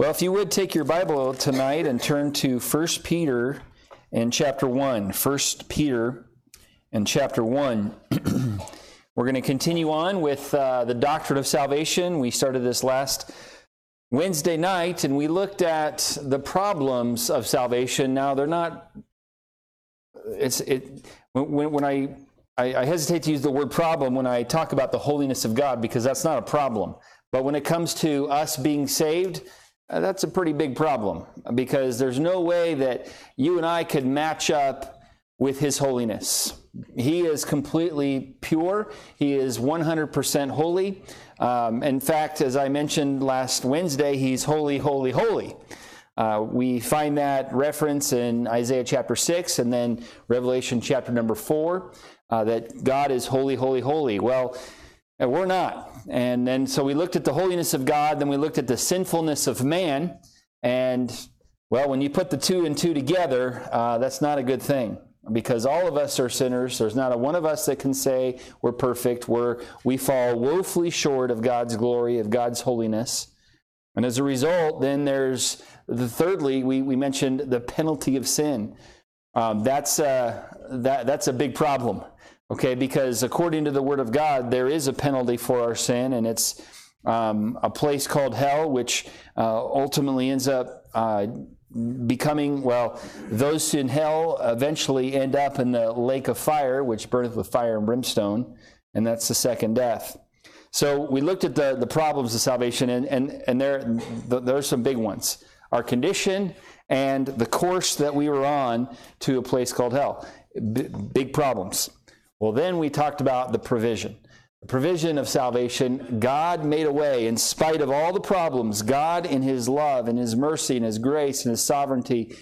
Well, if you would take your Bible tonight and turn to 1 Peter in chapter 1. 1 Peter in chapter 1. We're going to continue on with uh, the doctrine of salvation. We started this last Wednesday night and we looked at the problems of salvation. Now, they're not, it's, it, when, when I, I, I hesitate to use the word problem when I talk about the holiness of God because that's not a problem. But when it comes to us being saved, uh, that's a pretty big problem because there's no way that you and I could match up with His holiness. He is completely pure, He is 100% holy. Um, in fact, as I mentioned last Wednesday, He's holy, holy, holy. Uh, we find that reference in Isaiah chapter 6 and then Revelation chapter number 4 uh, that God is holy, holy, holy. Well, and we're not. And then so we looked at the holiness of God, then we looked at the sinfulness of man. And well, when you put the two and two together, uh, that's not a good thing because all of us are sinners. There's not a one of us that can say we're perfect. We're, we fall woefully short of God's glory, of God's holiness. And as a result, then there's the thirdly, we, we mentioned the penalty of sin. Um, that's, uh, that, that's a big problem. Okay, because according to the Word of God, there is a penalty for our sin, and it's um, a place called hell, which uh, ultimately ends up uh, becoming, well, those in hell eventually end up in the lake of fire, which burneth with fire and brimstone, and that's the second death. So we looked at the, the problems of salvation, and, and, and there, there are some big ones. Our condition and the course that we were on to a place called hell. B- big problems. Well, then we talked about the provision. The provision of salvation. God made a way in spite of all the problems. God, in His love and His mercy and His grace and His sovereignty,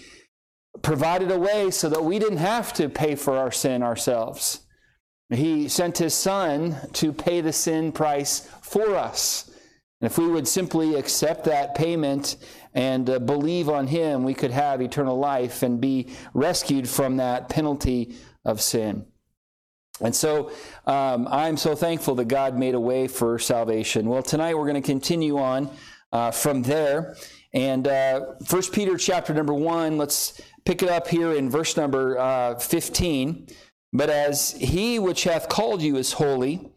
provided a way so that we didn't have to pay for our sin ourselves. He sent His Son to pay the sin price for us. And if we would simply accept that payment and uh, believe on Him, we could have eternal life and be rescued from that penalty of sin. And so um, I'm so thankful that God made a way for salvation. Well, tonight we're going to continue on uh, from there. And uh, 1 Peter chapter number 1, let's pick it up here in verse number uh, 15. But as he which hath called you is holy,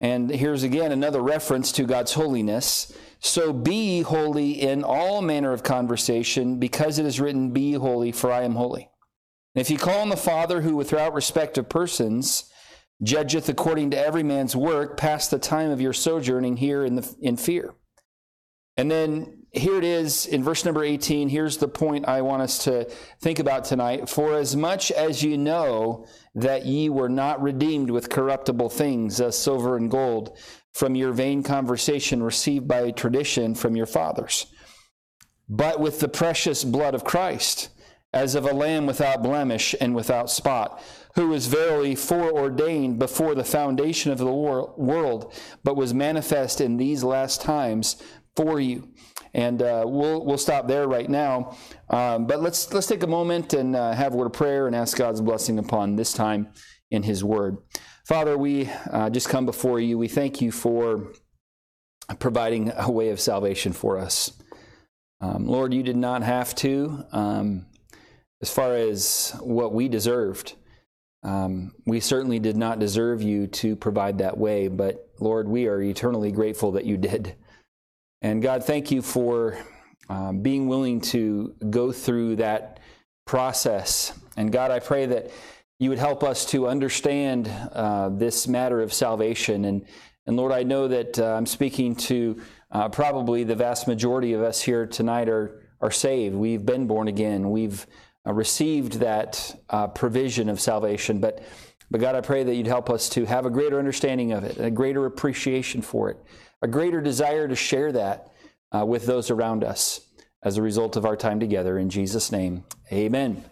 and here's again another reference to God's holiness. So be holy in all manner of conversation, because it is written, Be holy, for I am holy. And if you call on the Father who, without respect of persons, judgeth according to every man's work, pass the time of your sojourning here in, the, in fear. And then here it is in verse number 18. Here's the point I want us to think about tonight. For as much as ye know that ye were not redeemed with corruptible things, as silver and gold, from your vain conversation received by tradition from your fathers, but with the precious blood of Christ as of a lamb without blemish and without spot, who was verily foreordained before the foundation of the world, but was manifest in these last times for you. And uh, we'll we'll stop there right now. Um, but let's let's take a moment and uh, have a word of prayer and ask God's blessing upon this time in His Word. Father, we uh, just come before you. We thank you for providing a way of salvation for us. Um, Lord, you did not have to. Um, as far as what we deserved. Um, we certainly did not deserve you to provide that way, but Lord, we are eternally grateful that you did. And God, thank you for um, being willing to go through that process. And God, I pray that you would help us to understand uh, this matter of salvation. And, and Lord, I know that uh, I'm speaking to uh, probably the vast majority of us here tonight are, are saved. We've been born again. We've uh, received that uh, provision of salvation. But, but God, I pray that you'd help us to have a greater understanding of it, a greater appreciation for it, a greater desire to share that uh, with those around us as a result of our time together. In Jesus' name, amen.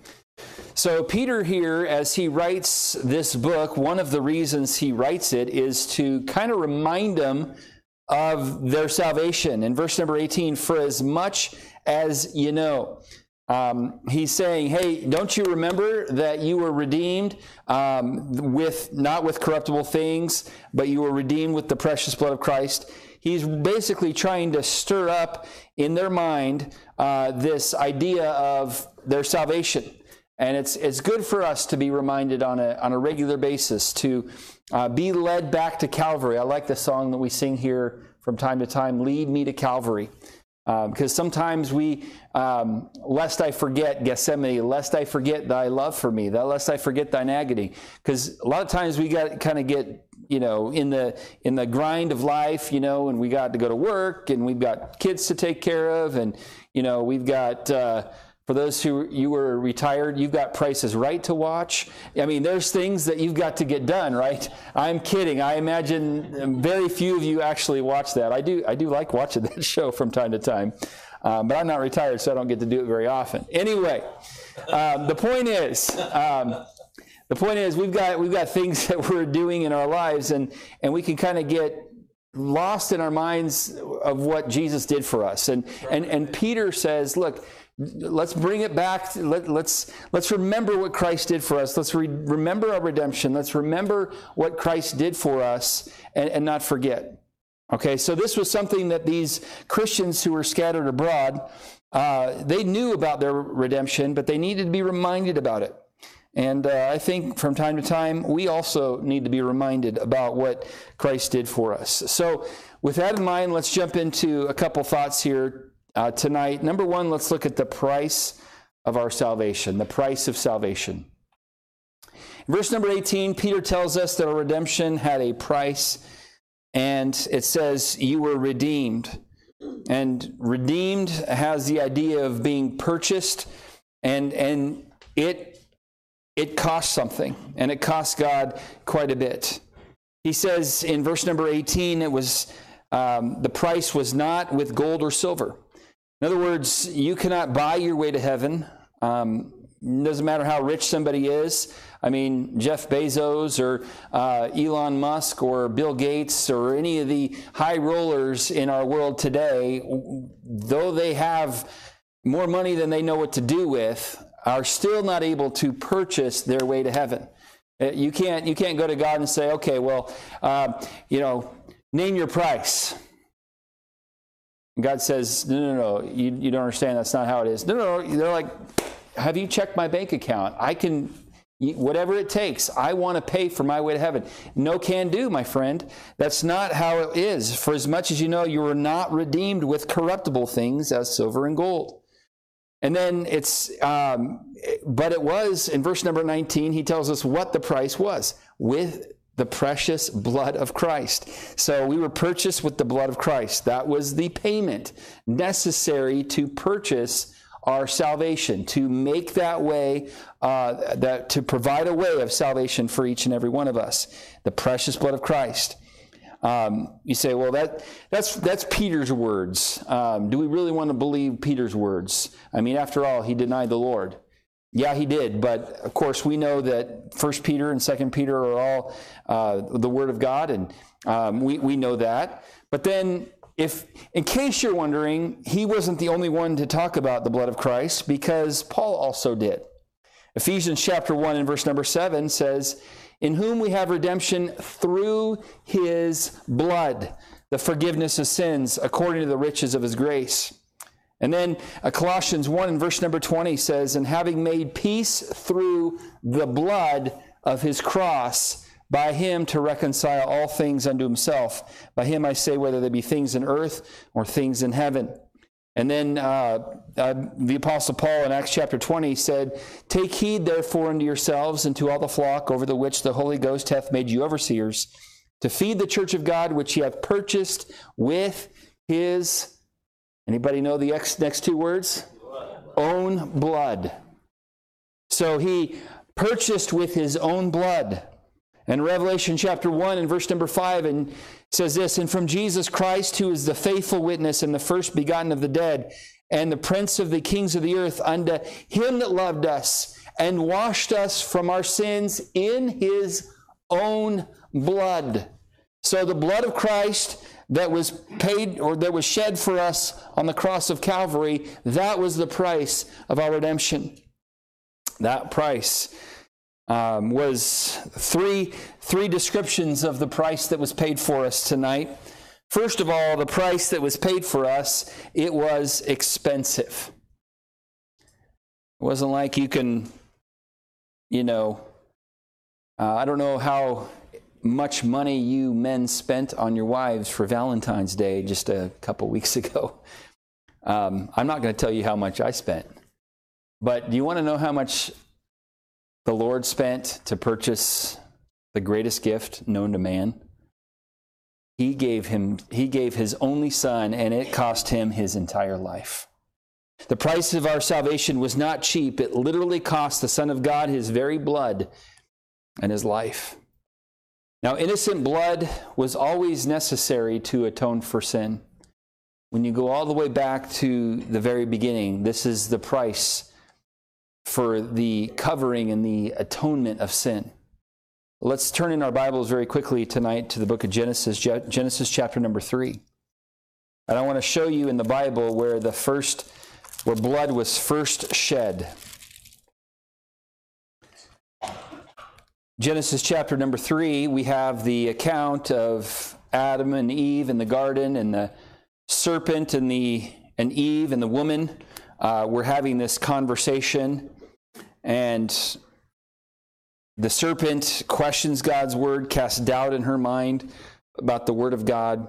So, Peter here, as he writes this book, one of the reasons he writes it is to kind of remind them of their salvation. In verse number 18, for as much as you know. Um, he's saying, "Hey, don't you remember that you were redeemed um, with not with corruptible things, but you were redeemed with the precious blood of Christ?" he's basically trying to stir up in their mind uh, this idea of their salvation. And it's, it's good for us to be reminded on a, on a regular basis to uh, be led back to Calvary. I like the song that we sing here from time to time Lead Me to Calvary. Because uh, sometimes we, um, lest I forget Gethsemane, lest I forget thy love for me, that lest I forget thine agony. Because a lot of times we got kind of get, you know, in the in the grind of life, you know, and we got to go to work, and we've got kids to take care of, and you know, we've got. Uh, for those who you were retired, you've got Price is Right to watch. I mean, there's things that you've got to get done, right? I'm kidding. I imagine very few of you actually watch that. I do. I do like watching that show from time to time, um, but I'm not retired, so I don't get to do it very often. Anyway, um, the point is. Um, the point is, we've got we've got things that we're doing in our lives, and and we can kind of get lost in our minds of what Jesus did for us. And and and Peter says, look, let's bring it back. Let, us let's, let's remember what christ did for us. Let's re- remember our redemption. Let's remember what christ did for us and, and not forget. Okay so this was something that these christians who were scattered abroad uh, they knew about their redemption but they needed to be reminded about it. And uh, i think from time to time we also need to be reminded about what christ did for us. So with that in mind let's jump into a couple thoughts here uh, tonight. Number one, let's look at the price of our salvation, the price of salvation. verse number 18, Peter tells us that our redemption had a price, and it says, You were redeemed. And redeemed has the idea of being purchased, and, and it, it costs something, and it costs God quite a bit. He says in verse number 18, it was um, the price was not with gold or silver in other words, you cannot buy your way to heaven. Um, doesn't matter how rich somebody is. I mean, Jeff Bezos or uh, Elon Musk or Bill Gates or any of the high rollers in our world today, though they have more money than they know what to do with, are still not able to purchase their way to heaven. Uh, you can't, you can't go to God and say, okay, well, uh, you know, name your price. God says, no, no, no, you, you don't understand. That's not how it is. No, no, no. They're like, have you checked my bank account? I can, whatever it takes, I want to pay for my way to heaven. No can do, my friend. That's not how it is. For as much as you know, you were not redeemed with corruptible things as silver and gold. And then it's, um, but it was in verse number 19, he tells us what the price was with the precious blood of Christ. So we were purchased with the blood of Christ. That was the payment necessary to purchase our salvation, to make that way, uh, that to provide a way of salvation for each and every one of us. The precious blood of Christ. Um, you say, well, that that's that's Peter's words. Um, do we really want to believe Peter's words? I mean, after all, he denied the Lord. Yeah, he did, but of course we know that First Peter and Second Peter are all uh, the Word of God, and um, we we know that. But then, if in case you're wondering, he wasn't the only one to talk about the blood of Christ, because Paul also did. Ephesians chapter one and verse number seven says, "In whom we have redemption through His blood, the forgiveness of sins, according to the riches of His grace." And then uh, Colossians 1 and verse number 20 says, And having made peace through the blood of his cross, by him to reconcile all things unto himself. By him I say, whether they be things in earth or things in heaven. And then uh, uh, the Apostle Paul in Acts chapter 20 said, Take heed therefore unto yourselves and to all the flock over the which the Holy Ghost hath made you overseers, to feed the church of God which he hath purchased with his Anybody know the next two words? Blood. Own blood. So he purchased with his own blood. And Revelation chapter 1 and verse number 5 and says this, and from Jesus Christ, who is the faithful witness and the first begotten of the dead, and the prince of the kings of the earth, unto him that loved us and washed us from our sins in his own blood. So the blood of Christ that was paid or that was shed for us on the cross of Calvary, that was the price of our redemption. That price um, was three, three descriptions of the price that was paid for us tonight. First of all, the price that was paid for us, it was expensive. It wasn't like you can, you know, uh, I don't know how much money you men spent on your wives for Valentine's Day just a couple weeks ago. Um, I'm not going to tell you how much I spent. But do you want to know how much the Lord spent to purchase the greatest gift known to man? He gave him he gave his only son and it cost him his entire life. The price of our salvation was not cheap. It literally cost the son of God his very blood and his life. Now, innocent blood was always necessary to atone for sin. When you go all the way back to the very beginning, this is the price for the covering and the atonement of sin. Let's turn in our Bibles very quickly tonight to the book of Genesis, Genesis chapter number 3. And I want to show you in the Bible where the first where blood was first shed. Genesis chapter number 3, we have the account of Adam and Eve in the garden and the serpent and the and Eve and the woman uh, were having this conversation and the serpent questions God's word, casts doubt in her mind about the word of God.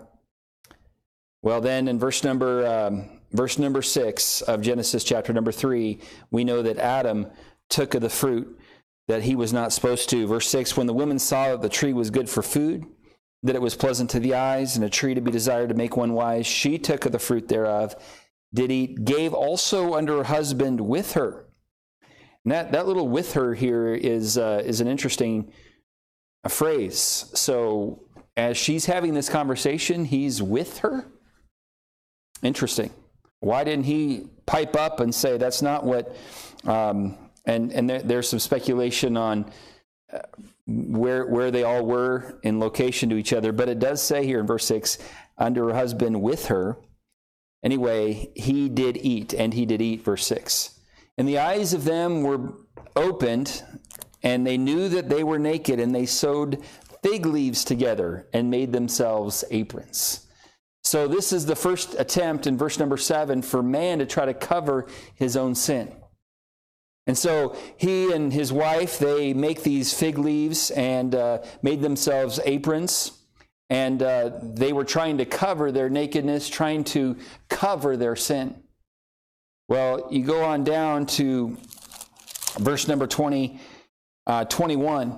Well, then in verse number um, verse number six of Genesis chapter number three, we know that Adam took of the fruit that he was not supposed to. Verse six: When the woman saw that the tree was good for food, that it was pleasant to the eyes, and a tree to be desired to make one wise, she took of the fruit thereof, did eat, gave also unto her husband with her and that, that little with her here is, uh, is an interesting uh, phrase. So as she's having this conversation, he's with her. Interesting. Why didn't he pipe up and say that's not what? Um, and and there, there's some speculation on uh, where where they all were in location to each other, but it does say here in verse six, under her husband with her. Anyway, he did eat, and he did eat. Verse six. And the eyes of them were opened, and they knew that they were naked, and they sewed fig leaves together and made themselves aprons. So, this is the first attempt in verse number seven for man to try to cover his own sin. And so he and his wife, they make these fig leaves and uh, made themselves aprons. And uh, they were trying to cover their nakedness, trying to cover their sin. Well, you go on down to verse number 20, uh, 21.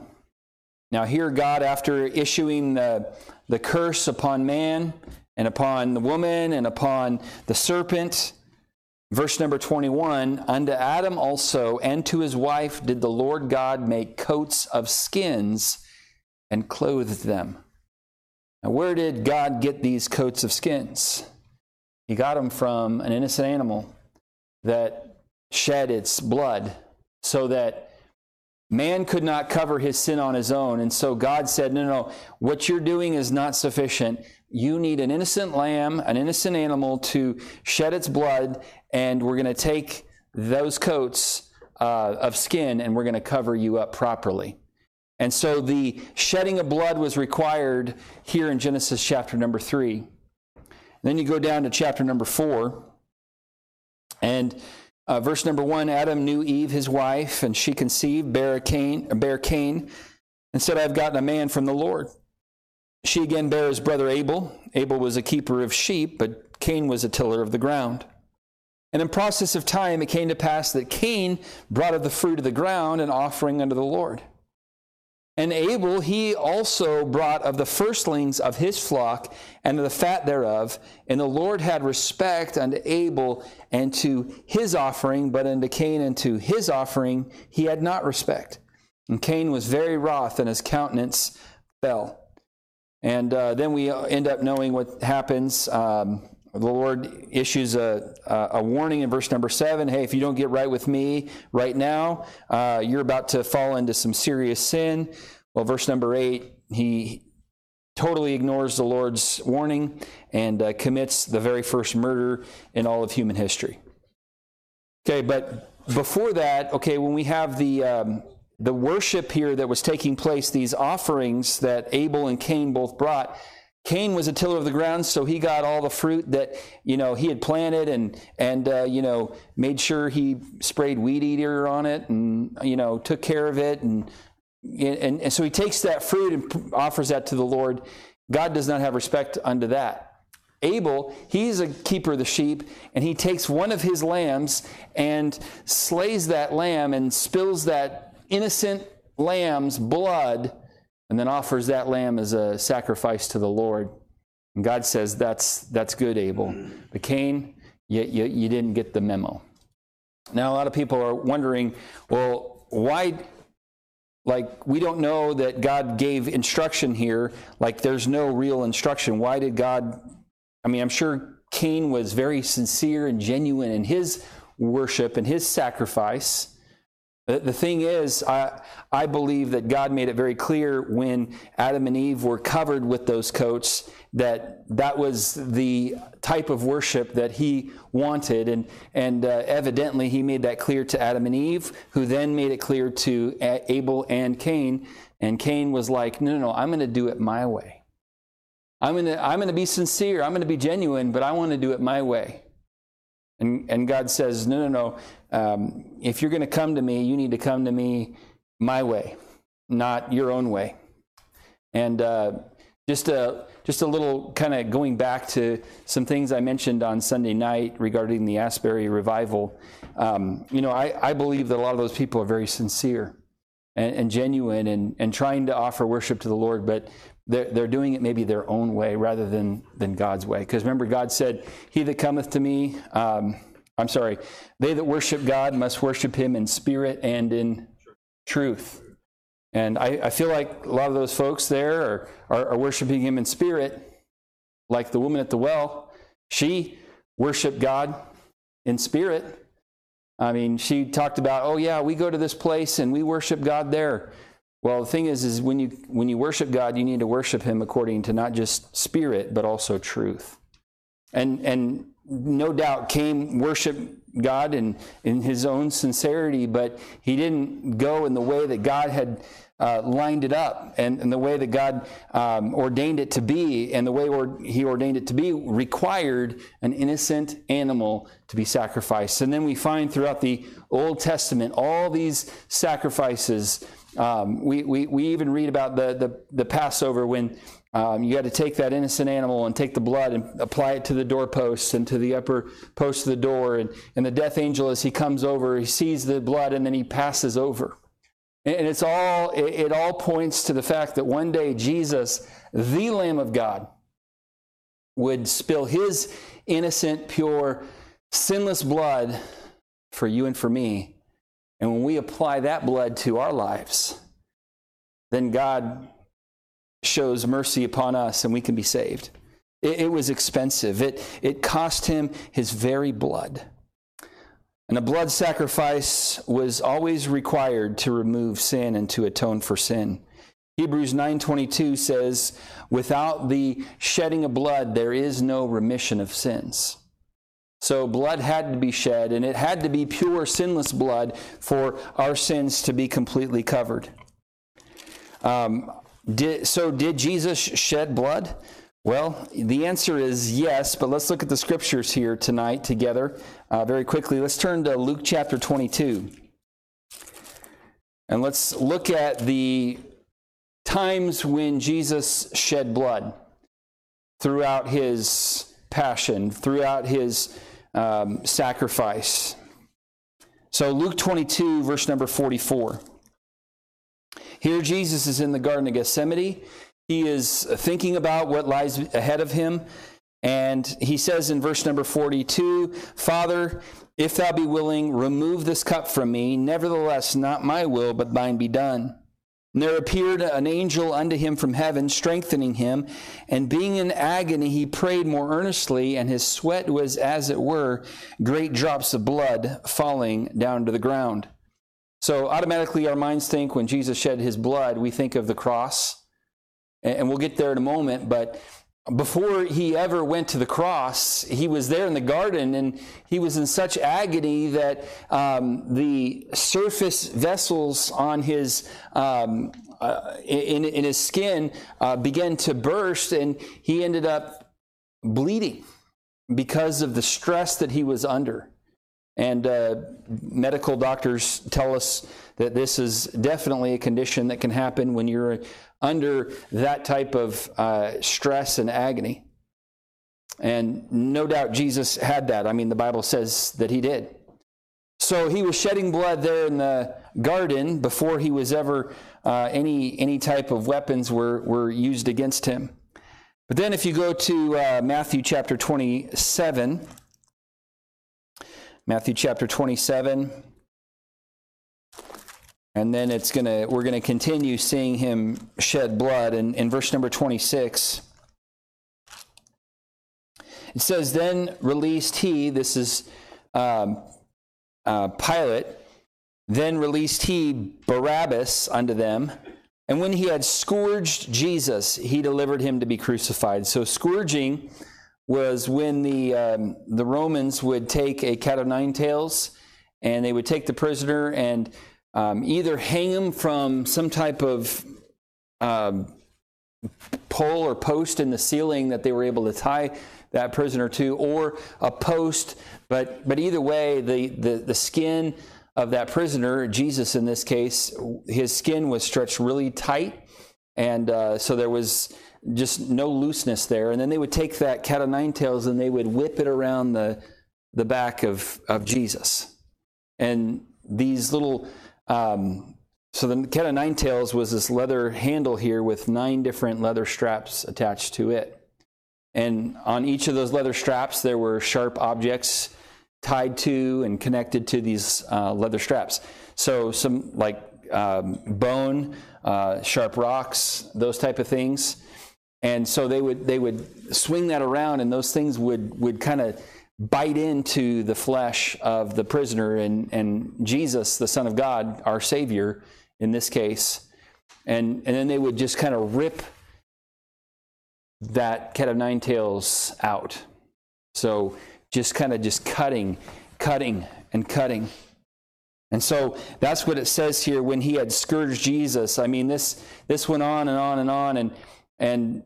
Now, here, God, after issuing the, the curse upon man and upon the woman and upon the serpent, verse number 21 Unto Adam also and to his wife did the Lord God make coats of skins and clothed them. Now, where did God get these coats of skins? He got them from an innocent animal that shed its blood so that man could not cover his sin on his own. And so God said, No, no, what you're doing is not sufficient. You need an innocent lamb, an innocent animal to shed its blood, and we're going to take those coats uh, of skin and we're going to cover you up properly. And so the shedding of blood was required here in Genesis chapter number three. Then you go down to chapter number four. And uh, verse number one Adam knew Eve, his wife, and she conceived, bare Cain, bare Cain, and said, I've gotten a man from the Lord. She again bare his brother Abel. Abel was a keeper of sheep, but Cain was a tiller of the ground. And in process of time, it came to pass that Cain brought of the fruit of the ground an offering unto the Lord. And Abel, he also brought of the firstlings of his flock and of the fat thereof. And the Lord had respect unto Abel and to his offering, but unto Cain and to his offering he had not respect. And Cain was very wroth, and his countenance fell. And uh, then we end up knowing what happens. Um, the Lord issues a, a warning in verse number seven hey, if you don't get right with me right now, uh, you're about to fall into some serious sin. Well, verse number eight, he totally ignores the Lord's warning and uh, commits the very first murder in all of human history. Okay, but before that, okay, when we have the. Um, the worship here that was taking place, these offerings that Abel and Cain both brought, Cain was a tiller of the ground, so he got all the fruit that you know he had planted, and and uh, you know made sure he sprayed weed eater on it, and you know took care of it, and and, and so he takes that fruit and offers that to the Lord. God does not have respect unto that. Abel, he's a keeper of the sheep, and he takes one of his lambs and slays that lamb and spills that innocent lamb's blood and then offers that lamb as a sacrifice to the Lord. And God says, That's, that's good, Abel. But Cain, you, you, you didn't get the memo. Now, a lot of people are wondering, well, why like we don't know that God gave instruction here. Like there's no real instruction. Why did God? I mean, I'm sure Cain was very sincere and genuine in his worship and his sacrifice. The, thing is, I, I believe that God made it very clear when Adam and Eve were covered with those coats that that was the type of worship that he wanted. And, and uh, evidently, he made that clear to Adam and Eve, who then made it clear to Abel and Cain. And Cain was like, no, no, no, I'm going to do it my way. I'm going to I'm going to be sincere. I'm going to be genuine, but I want to do it my way. And, and God says, no, no, no. Um, if you're going to come to me, you need to come to me my way, not your own way. And uh, just a just a little kind of going back to some things I mentioned on Sunday night regarding the Asbury revival. Um, you know, I, I believe that a lot of those people are very sincere and, and genuine and, and trying to offer worship to the Lord, but they're, they're doing it maybe their own way rather than, than God's way. Because remember, God said, He that cometh to me, um, I'm sorry, they that worship God must worship Him in spirit and in truth. And I, I feel like a lot of those folks there are, are, are worshiping Him in spirit, like the woman at the well. She worshiped God in spirit. I mean, she talked about, oh, yeah, we go to this place and we worship God there. Well, the thing is, is when you when you worship God, you need to worship Him according to not just spirit but also truth. And and no doubt Cain worship God in in his own sincerity, but he didn't go in the way that God had uh, lined it up and, and, the way that God um, ordained it to be, and the way or, He ordained it to be required an innocent animal to be sacrificed. And then we find throughout the Old Testament all these sacrifices um, we, we, we even read about the, the, the Passover when um, you had to take that innocent animal and take the blood and apply it to the doorposts and to the upper post of the door. And, and the death angel, as he comes over, he sees the blood and then he passes over. And it's all, it, it all points to the fact that one day Jesus, the Lamb of God, would spill his innocent, pure, sinless blood for you and for me and when we apply that blood to our lives, then God shows mercy upon us and we can be saved. It, it, was expensive, it, it cost him his very blood. And a blood sacrifice was always required to remove sin and to atone for sin. Hebrews 9:22 says, "Without the shedding of blood there is no remission of sins." So blood had to be shed, and it had to be pure, sinless blood for our sins to be completely covered. Um, did, so, did Jesus shed blood? Well, the answer is yes, but let's look at the scriptures here tonight together uh, very quickly. Let's turn to Luke chapter 22. And let's look at the times when Jesus shed blood throughout his passion, throughout his um, sacrifice. So, Luke 22, verse number 44. Here, Jesus is in the Garden of Gethsemane. He is thinking about what lies ahead of him. And he says in verse number 42 Father, if thou be willing, remove this cup from me. Nevertheless, not my will, but thine be done. There appeared an angel unto him from heaven, strengthening him. And being in agony, he prayed more earnestly, and his sweat was, as it were, great drops of blood falling down to the ground. So, automatically, our minds think when Jesus shed his blood, we think of the cross. And we'll get there in a moment, but before he ever went to the cross, he was there in the garden and he was in such agony that um, the surface vessels on his um, uh, in, in his skin uh, began to burst and he ended up bleeding because of the stress that he was under. And uh, medical doctors tell us that this is definitely a condition that can happen when you're under that type of uh, stress and agony. And no doubt Jesus had that. I mean, the Bible says that he did. So he was shedding blood there in the garden before he was ever uh, any any type of weapons were were used against him. But then, if you go to uh, Matthew chapter twenty seven, Matthew chapter twenty seven. And then it's gonna we're gonna continue seeing him shed blood. And in verse number 26, it says, Then released he, this is um, uh, Pilate, then released he Barabbas unto them. And when he had scourged Jesus, he delivered him to be crucified. So scourging was when the um, the Romans would take a cat of nine tails, and they would take the prisoner and um, either hang him from some type of um, pole or post in the ceiling that they were able to tie that prisoner to, or a post. But but either way, the the, the skin of that prisoner, Jesus in this case, his skin was stretched really tight, and uh, so there was just no looseness there. And then they would take that cat of nine tails and they would whip it around the the back of of Jesus, and these little um, so the of nine tails was this leather handle here with nine different leather straps attached to it. And on each of those leather straps, there were sharp objects tied to and connected to these uh, leather straps. So some like um, bone, uh, sharp rocks, those type of things. And so they would they would swing that around, and those things would would kind of bite into the flesh of the prisoner and, and Jesus, the Son of God, our Savior in this case. And, and then they would just kind of rip that cat of nine tails out. So just kind of just cutting, cutting, and cutting. And so that's what it says here when he had scourged Jesus. I mean, this, this went on and on and on. And, and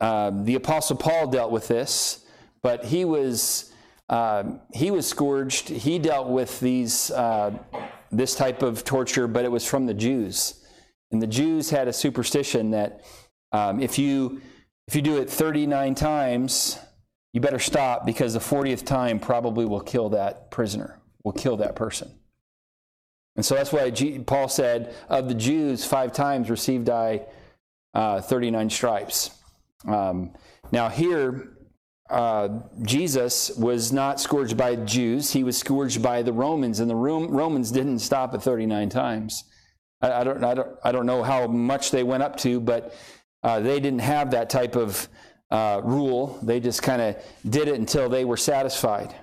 uh, the Apostle Paul dealt with this but he was uh, he was scourged. He dealt with these uh, this type of torture, but it was from the Jews, and the Jews had a superstition that um, if you if you do it 39 times, you better stop because the 40th time probably will kill that prisoner, will kill that person. And so that's why Paul said, of the Jews, five times received I uh, 39 stripes. Um, now, here, uh, Jesus was not scourged by Jews, he was scourged by the Romans, and the Romans didn't stop at 39 times. I, I, don't, I, don't, I don't know how much they went up to, but uh, they didn't have that type of uh, rule. They just kind of did it until they were satisfied.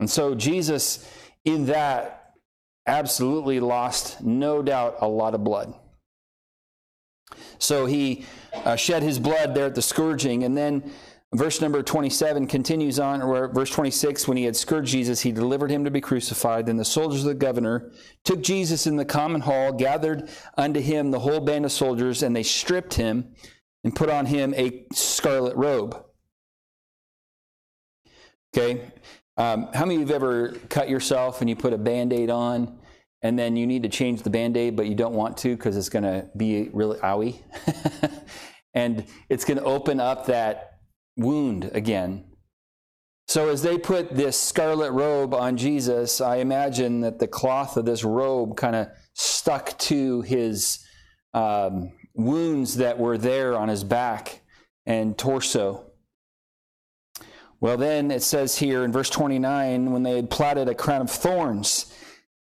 And so Jesus, in that, absolutely lost, no doubt, a lot of blood. So he uh, shed his blood there at the scourging, and then Verse number 27 continues on, or verse 26, when he had scourged Jesus, he delivered him to be crucified. Then the soldiers of the governor took Jesus in the common hall, gathered unto him the whole band of soldiers, and they stripped him and put on him a scarlet robe. Okay? Um, how many of you have ever cut yourself and you put a band aid on, and then you need to change the band aid, but you don't want to because it's going to be really owie? and it's going to open up that wound again. So, as they put this scarlet robe on Jesus, I imagine that the cloth of this robe kind of stuck to his um, wounds that were there on his back and torso. Well, then it says here in verse 29 when they had plaited a crown of thorns,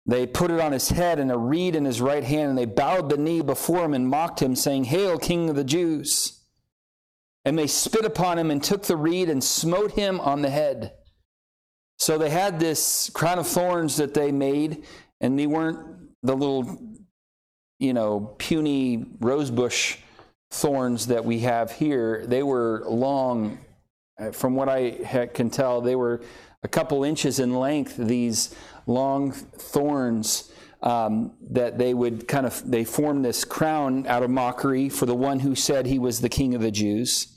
they put it on his head and a reed in his right hand, and they bowed the knee before him and mocked him, saying, Hail, King of the Jews! And they spit upon him and took the reed and smote him on the head. So they had this crown of thorns that they made, and they weren't the little, you know, puny rosebush thorns that we have here, they were long. Uh, from what I can tell, they were a couple inches in length. These long thorns um, that they would kind of they formed this crown out of mockery for the one who said he was the king of the Jews.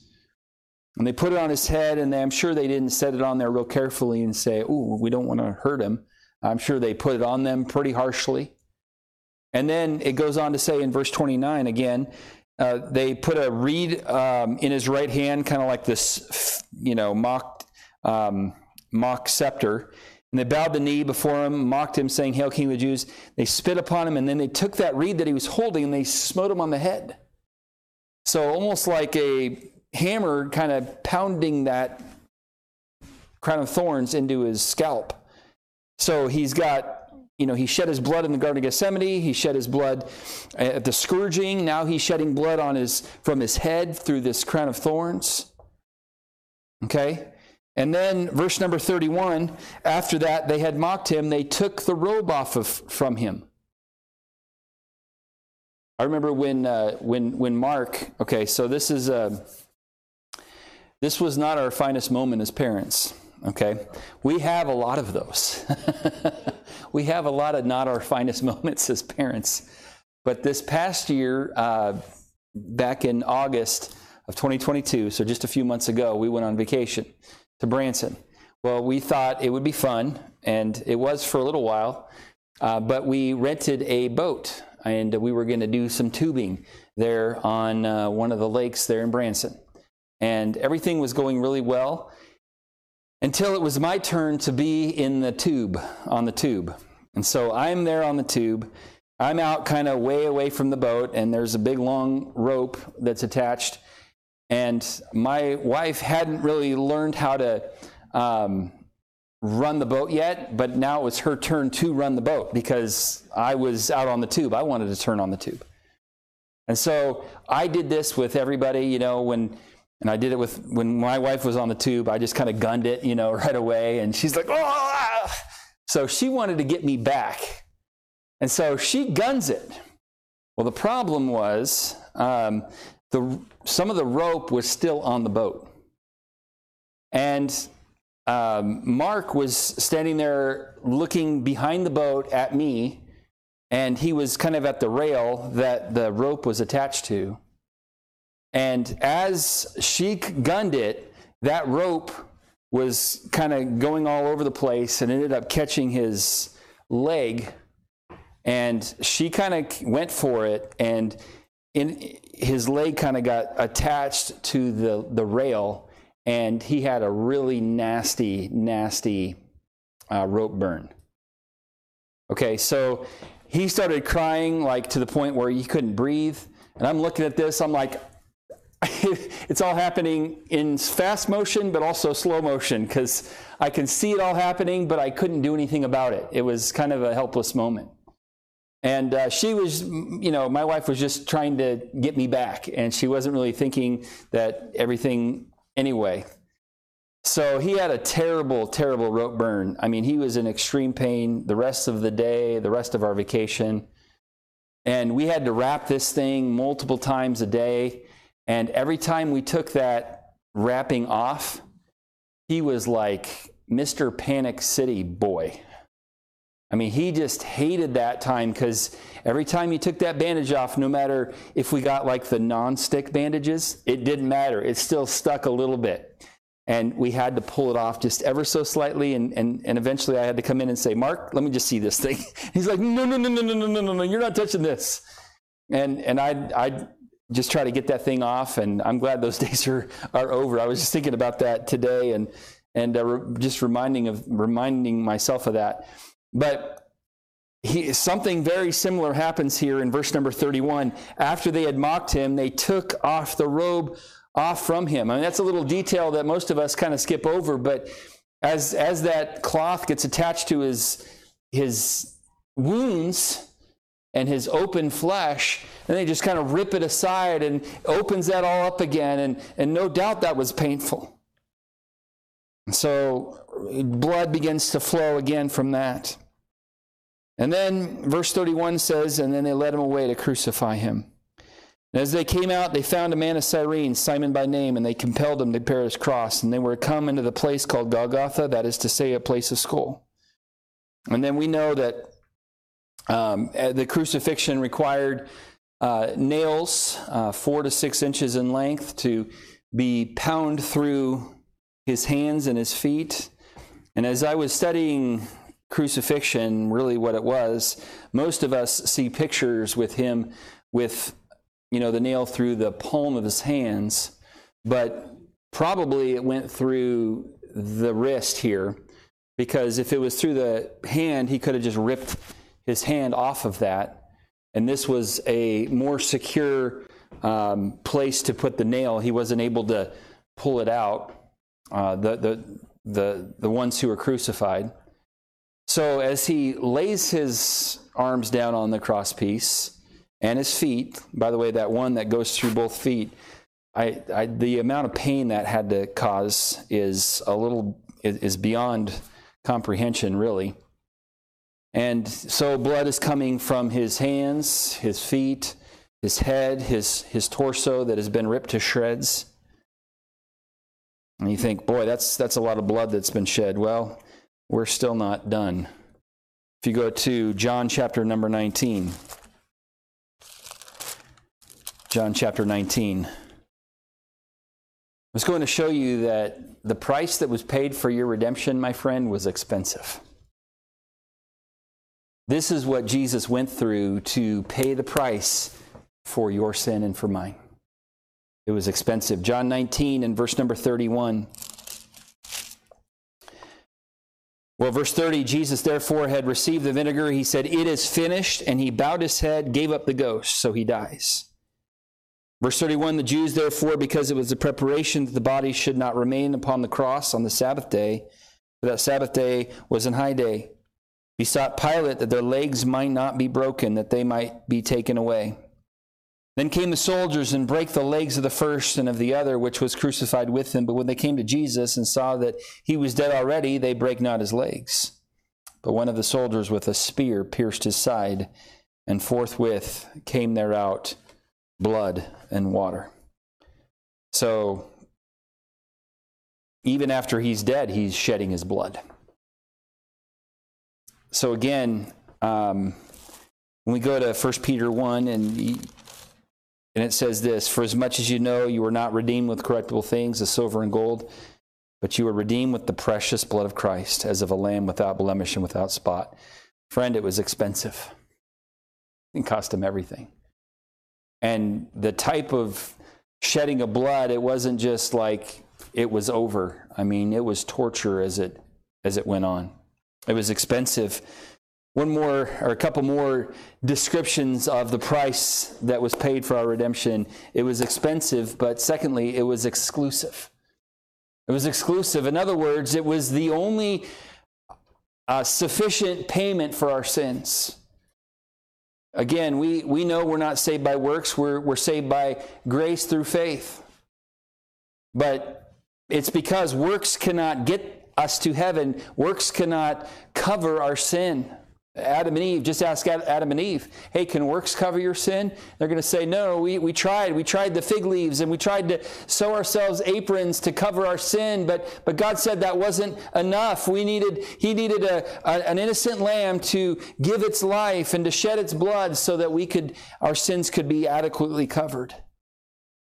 And they put it on his head, and they, I'm sure they didn't set it on there real carefully and say, "Ooh, we don't want to hurt him." I'm sure they put it on them pretty harshly. And then it goes on to say in verse 29 again, uh, they put a reed um, in his right hand, kind of like this, you know, mock, um, mock scepter. And they bowed the knee before him, mocked him, saying, Hail, King of the Jews. They spit upon him, and then they took that reed that he was holding and they smote him on the head. So almost like a hammer kind of pounding that crown of thorns into his scalp. So he's got you know, he shed his blood in the Garden of Gethsemane. He shed his blood at the scourging. Now he's shedding blood on his, from his head through this crown of thorns. Okay? And then, verse number 31 after that, they had mocked him. They took the robe off of, from him. I remember when, uh, when, when Mark, okay, so this is, uh, this was not our finest moment as parents. Okay? We have a lot of those. we have a lot of not our finest moments as parents. But this past year, uh, back in August of 2022, so just a few months ago, we went on vacation to Branson. Well, we thought it would be fun, and it was for a little while, uh, but we rented a boat, and we were going to do some tubing there on uh, one of the lakes there in Branson. And everything was going really well until it was my turn to be in the tube, on the tube. And so I'm there on the tube. I'm out kind of way away from the boat, and there's a big long rope that's attached. And my wife hadn't really learned how to um, run the boat yet, but now it was her turn to run the boat because I was out on the tube. I wanted to turn on the tube. And so I did this with everybody, you know, when and I did it with when my wife was on the tube, I just kind of gunned it, you know, right away. And she's like, oh! So she wanted to get me back. And so she guns it. Well, the problem was um, the, some of the rope was still on the boat. And um, Mark was standing there looking behind the boat at me, and he was kind of at the rail that the rope was attached to. And as she gunned it, that rope was kind of going all over the place and ended up catching his leg. And she kind of went for it, and in, his leg kind of got attached to the, the rail, and he had a really nasty, nasty uh, rope burn. Okay, so he started crying like to the point where he couldn't breathe. And I'm looking at this, I'm like, it's all happening in fast motion, but also slow motion because I can see it all happening, but I couldn't do anything about it. It was kind of a helpless moment. And uh, she was, you know, my wife was just trying to get me back, and she wasn't really thinking that everything anyway. So he had a terrible, terrible rope burn. I mean, he was in extreme pain the rest of the day, the rest of our vacation. And we had to wrap this thing multiple times a day. And every time we took that wrapping off, he was like Mr. Panic City boy. I mean, he just hated that time because every time he took that bandage off, no matter if we got like the non-stick bandages, it didn't matter. It still stuck a little bit. And we had to pull it off just ever so slightly. And, and, and eventually I had to come in and say, Mark, let me just see this thing. He's like, no, no, no, no, no, no, no, no, no, you're not touching this. And, and I, I just try to get that thing off. And I'm glad those days are, are over. I was just thinking about that today and, and uh, re- just reminding of reminding myself of that. But he, something very similar happens here in verse number 31. After they had mocked him, they took off the robe off from him. I mean, that's a little detail that most of us kind of skip over, but as, as that cloth gets attached to his, his wounds, and his open flesh, and they just kind of rip it aside and opens that all up again. And, and no doubt that was painful. So blood begins to flow again from that. And then verse 31 says, And then they led him away to crucify him. And as they came out, they found a man of Cyrene, Simon by name, and they compelled him to bear his cross. And they were come into the place called Golgotha, that is to say, a place of skull. And then we know that um, the crucifixion required uh, nails uh, four to six inches in length to be pound through his hands and his feet. And as I was studying crucifixion, really what it was, most of us see pictures with him with, you know, the nail through the palm of his hands, but probably it went through the wrist here, because if it was through the hand, he could have just ripped his hand off of that. And this was a more secure um, place to put the nail. He wasn't able to pull it out. Uh, the, the, the, the ones who were crucified. So as he lays his arms down on the crosspiece and his feet, by the way, that one that goes through both feet, I, I, the amount of pain that had to cause is a little is beyond comprehension, really. And so blood is coming from his hands, his feet, his head, his, his torso that has been ripped to shreds. And you think, boy, that's, that's a lot of blood that's been shed. Well, we're still not done. If you go to John chapter number 19, John chapter 19. I was going to show you that the price that was paid for your redemption, my friend, was expensive. This is what Jesus went through to pay the price for your sin and for mine. It was expensive. John 19 and verse number 31. Well, verse 30 Jesus therefore had received the vinegar. He said, It is finished. And he bowed his head, gave up the ghost, so he dies. Verse 31 The Jews, therefore, because it was the preparation that the body should not remain upon the cross on the Sabbath day, for that Sabbath day was an high day, besought Pilate that their legs might not be broken, that they might be taken away. Then came the soldiers and brake the legs of the first and of the other, which was crucified with him. But when they came to Jesus and saw that he was dead already, they brake not his legs. But one of the soldiers with a spear pierced his side, and forthwith came there out blood and water. So, even after he's dead, he's shedding his blood. So, again, um, when we go to 1 Peter 1, and and it says this For as much as you know, you were not redeemed with corruptible things, as silver and gold, but you were redeemed with the precious blood of Christ, as of a lamb without blemish and without spot. Friend, it was expensive. It cost him everything. And the type of shedding of blood, it wasn't just like it was over. I mean, it was torture as it as it went on. It was expensive one more or a couple more descriptions of the price that was paid for our redemption. It was expensive, but secondly, it was exclusive. It was exclusive. In other words, it was the only uh, sufficient payment for our sins. Again, we, we know we're not saved by works, we're, we're saved by grace through faith. But it's because works cannot get us to heaven, works cannot cover our sin. Adam and Eve, just ask Adam and Eve, hey, can works cover your sin? They're going to say, no, we, we tried. We tried the fig leaves and we tried to sew ourselves aprons to cover our sin, but, but God said that wasn't enough. We needed, He needed a, a, an innocent lamb to give its life and to shed its blood so that we could, our sins could be adequately covered.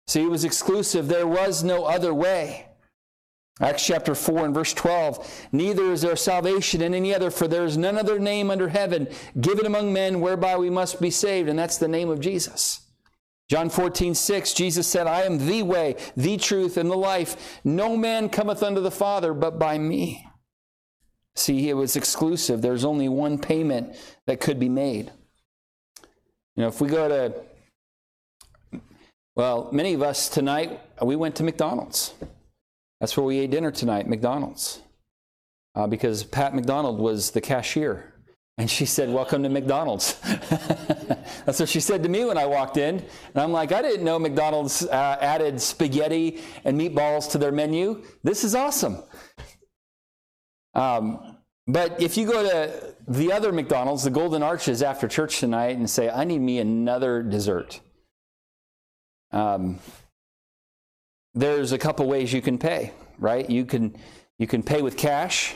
See, it was exclusive. There was no other way. Acts chapter 4 and verse 12. Neither is there salvation in any other, for there is none other name under heaven given among men whereby we must be saved, and that's the name of Jesus. John 14, 6, Jesus said, I am the way, the truth, and the life. No man cometh unto the Father but by me. See, it was exclusive. There's only one payment that could be made. You know, if we go to, well, many of us tonight, we went to McDonald's. That's where we ate dinner tonight, McDonald's. Uh, because Pat McDonald was the cashier. And she said, Welcome to McDonald's. That's what she said to me when I walked in. And I'm like, I didn't know McDonald's uh, added spaghetti and meatballs to their menu. This is awesome. Um, but if you go to the other McDonald's, the Golden Arches, after church tonight and say, I need me another dessert, um, there's a couple ways you can pay, right? You can you can pay with cash.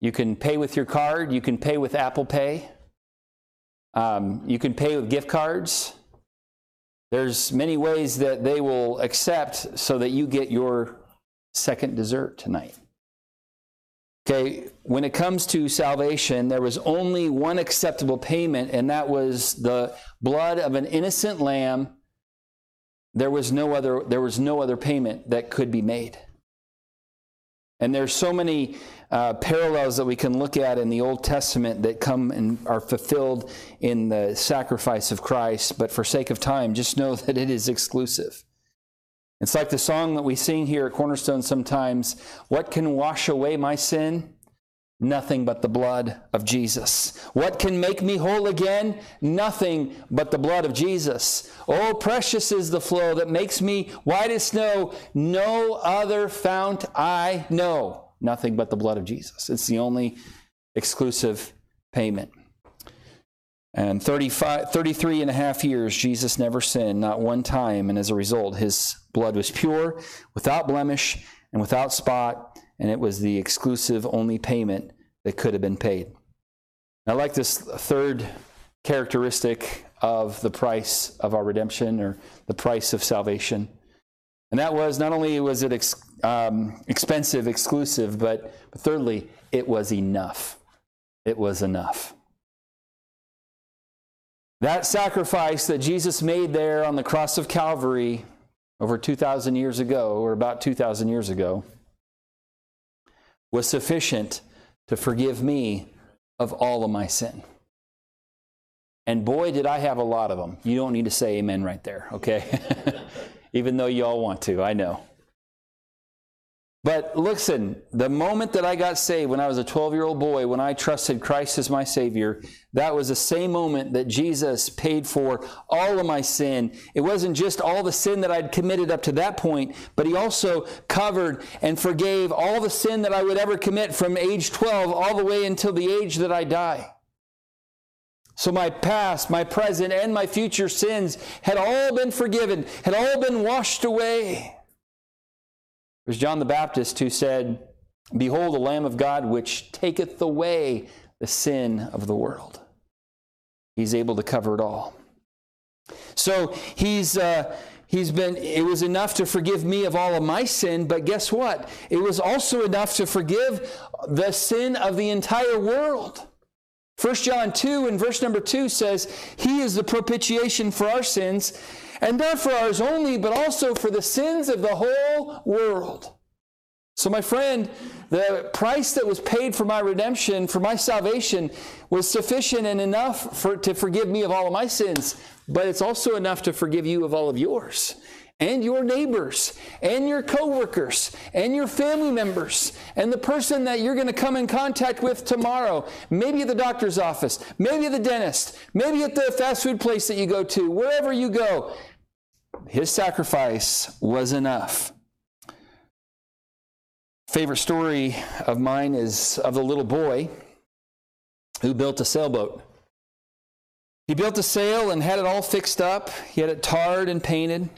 You can pay with your card. You can pay with Apple Pay. Um, you can pay with gift cards. There's many ways that they will accept so that you get your second dessert tonight. Okay, when it comes to salvation, there was only one acceptable payment, and that was the blood of an innocent lamb. There was no other, there was no other payment that could be made. And there's so many uh, parallels that we can look at in the Old Testament that come and are fulfilled in the sacrifice of Christ. But for sake of time, just know that it is exclusive. It's like the song that we sing here at Cornerstone sometimes What can wash away my sin? Nothing but the blood of Jesus. What can make me whole again? Nothing but the blood of Jesus. Oh, precious is the flow that makes me white as snow. No other fount I know. Nothing but the blood of Jesus. It's the only exclusive payment. And 35, 33 and a half years, Jesus never sinned, not one time. And as a result, his blood was pure, without blemish, and without spot and it was the exclusive only payment that could have been paid. I like this third characteristic of the price of our redemption or the price of salvation. And that was not only was it ex, um, expensive, exclusive, but, but thirdly, it was enough. It was enough. That sacrifice that Jesus made there on the cross of Calvary over 2,000 years ago, or about 2,000 years ago, was sufficient to forgive me of all of my sin. And boy, did I have a lot of them. You don't need to say amen right there, okay? Even though you all want to, I know. But listen, the moment that I got saved when I was a 12 year old boy, when I trusted Christ as my Savior, that was the same moment that Jesus paid for all of my sin. It wasn't just all the sin that I'd committed up to that point, but He also covered and forgave all the sin that I would ever commit from age 12 all the way until the age that I die. So my past, my present, and my future sins had all been forgiven, had all been washed away. Was John the Baptist who said, Behold, the Lamb of God, which taketh away the sin of the world. He's able to cover it all. So he's. Uh, He's been, it was enough to forgive me of all of my sin, but guess what? It was also enough to forgive the sin of the entire world. 1 John 2 and verse number 2 says, He is the propitiation for our sins, and not for ours only, but also for the sins of the whole world. So, my friend, the price that was paid for my redemption, for my salvation, was sufficient and enough for, to forgive me of all of my sins, but it's also enough to forgive you of all of yours and your neighbors and your coworkers and your family members and the person that you're going to come in contact with tomorrow maybe at the doctor's office maybe at the dentist maybe at the fast food place that you go to wherever you go his sacrifice was enough favorite story of mine is of the little boy who built a sailboat he built a sail and had it all fixed up he had it tarred and painted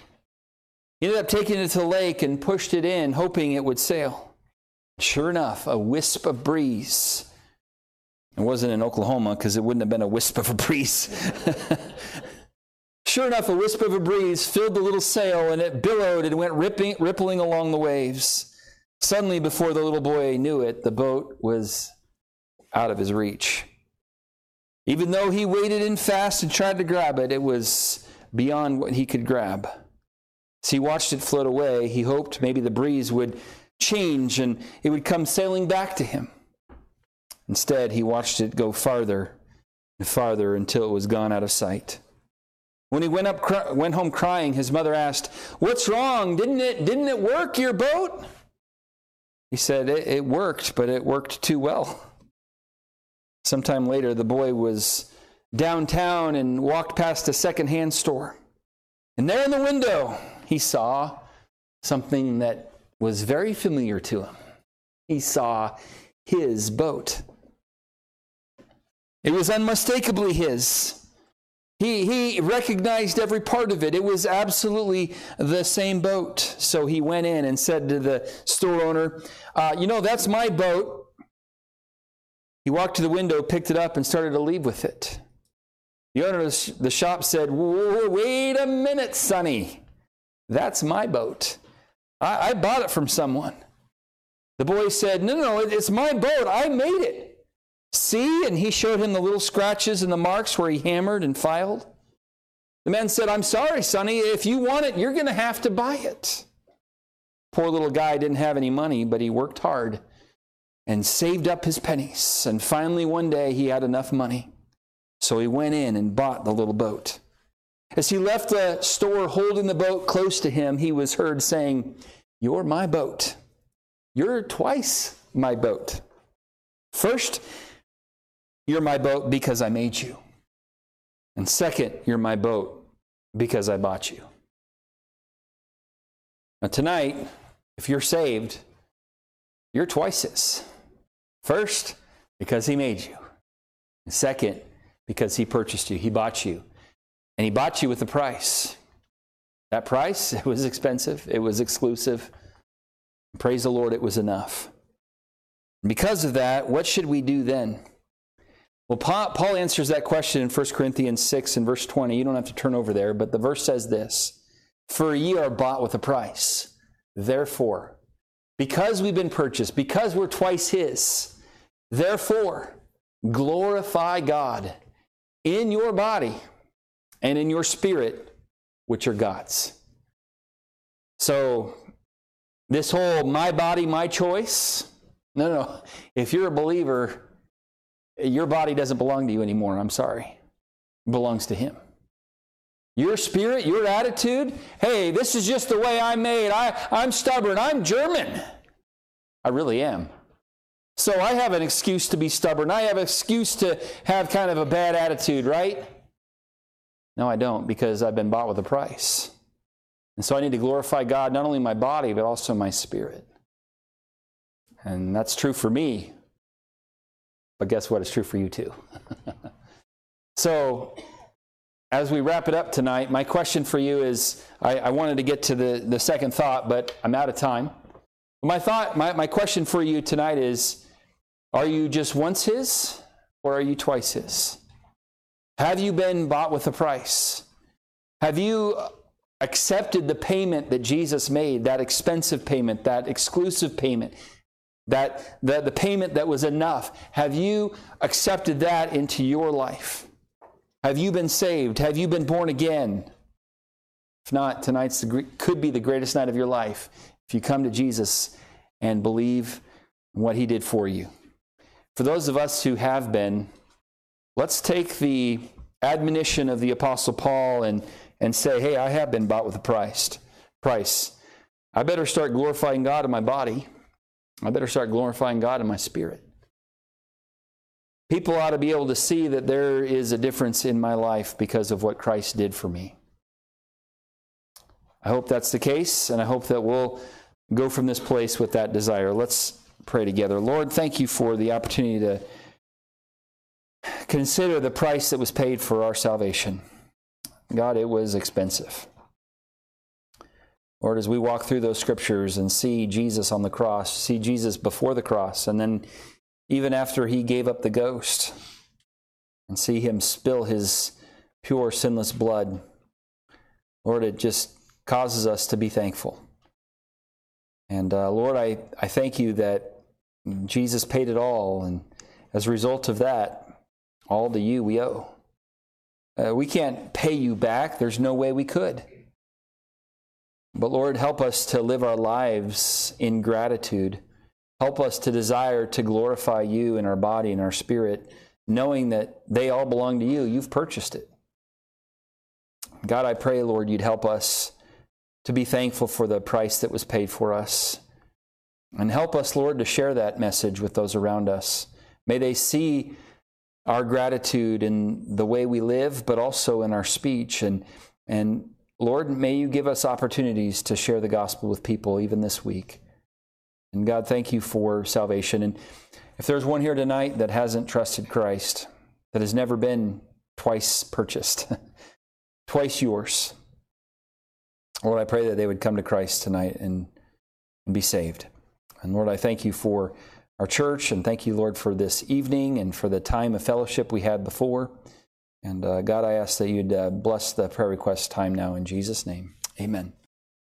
he ended up taking it to the lake and pushed it in, hoping it would sail. Sure enough, a wisp of breeze. It wasn't in Oklahoma because it wouldn't have been a wisp of a breeze. Sure enough, a wisp of a breeze filled the little sail and it billowed and went ripping, rippling along the waves. Suddenly, before the little boy knew it, the boat was out of his reach. Even though he waded in fast and tried to grab it, it was beyond what he could grab. As he watched it float away, he hoped maybe the breeze would change and it would come sailing back to him. Instead, he watched it go farther and farther until it was gone out of sight. When he went up, went home crying, his mother asked, "What's wrong? Didn't it didn't it work your boat?" He said, "It, it worked, but it worked too well." Sometime later, the boy was downtown and walked past a secondhand store. And there in the window, he saw something that was very familiar to him. He saw his boat. It was unmistakably his. He, he recognized every part of it. It was absolutely the same boat. So he went in and said to the store owner, uh, You know, that's my boat. He walked to the window, picked it up, and started to leave with it. The owner of the shop said, Wait a minute, Sonny. That's my boat. I, I bought it from someone. The boy said, No, no, it's my boat. I made it. See? And he showed him the little scratches and the marks where he hammered and filed. The man said, I'm sorry, Sonny. If you want it, you're going to have to buy it. Poor little guy didn't have any money, but he worked hard and saved up his pennies. And finally, one day, he had enough money. So he went in and bought the little boat. As he left the store holding the boat close to him, he was heard saying, You're my boat. You're twice my boat. First, you're my boat because I made you. And second, you're my boat because I bought you. Now, tonight, if you're saved, you're twice this. First, because he made you. And second, because he purchased you. He bought you. And he bought you with a price. That price, it was expensive, it was exclusive. Praise the Lord, it was enough. Because of that, what should we do then? Well, Paul answers that question in 1 Corinthians 6 and verse 20. You don't have to turn over there, but the verse says this For ye are bought with a price. Therefore, because we've been purchased, because we're twice His, therefore, glorify God in your body and in your spirit, which are God's. So, this whole my body, my choice, no, no. If you're a believer, your body doesn't belong to you anymore. I'm sorry. It belongs to Him. Your spirit, your attitude, hey, this is just the way I'm made. I, I'm stubborn. I'm German. I really am. So I have an excuse to be stubborn. I have an excuse to have kind of a bad attitude, right? No, I don't, because I've been bought with a price. And so I need to glorify God, not only my body, but also my spirit. And that's true for me. But guess what? It's true for you too. so, as we wrap it up tonight, my question for you is I, I, wanted to get to the, the second thought, but I'm out of time. My thought, my, my question for you tonight is Are you just once His or are you twice His? Have you been bought with a price? Have you accepted the payment that Jesus made, that expensive payment, that exclusive payment? That the, the payment that was enough. Have you accepted that into your life? Have you been saved? Have you been born again? If not, tonight's the, could be the greatest night of your life if you come to Jesus and believe what he did for you. For those of us who have been, let's take the admonition of the Apostle Paul and, and say, hey, I have been bought with a price. Price. I better start glorifying God in my body. I better start glorifying God in my spirit. People ought to be able to see that there is a difference in my life because of what Christ did for me. I hope that's the case, and I hope that we'll go from this place with that desire. Let's pray together. Lord, thank you for the opportunity to consider the price that was paid for our salvation. God, it was expensive. Lord, as we walk through those scriptures and see Jesus on the cross, see Jesus before the cross, and then even after he gave up the ghost, and see him spill his pure, sinless blood, Lord, it just causes us to be thankful. And uh, Lord, I, I thank you that Jesus paid it all, and as a result of that, all to you we owe. Uh, we can't pay you back, there's no way we could. But Lord, help us to live our lives in gratitude. Help us to desire to glorify you in our body and our spirit, knowing that they all belong to you. You've purchased it. God, I pray, Lord, you'd help us to be thankful for the price that was paid for us. And help us, Lord, to share that message with those around us. May they see our gratitude in the way we live, but also in our speech and, and Lord, may you give us opportunities to share the gospel with people even this week. And God, thank you for salvation. And if there's one here tonight that hasn't trusted Christ, that has never been twice purchased, twice yours, Lord, I pray that they would come to Christ tonight and, and be saved. And Lord, I thank you for our church and thank you, Lord, for this evening and for the time of fellowship we had before. And uh, God, I ask that you'd uh, bless the prayer request time now in Jesus' name. Amen.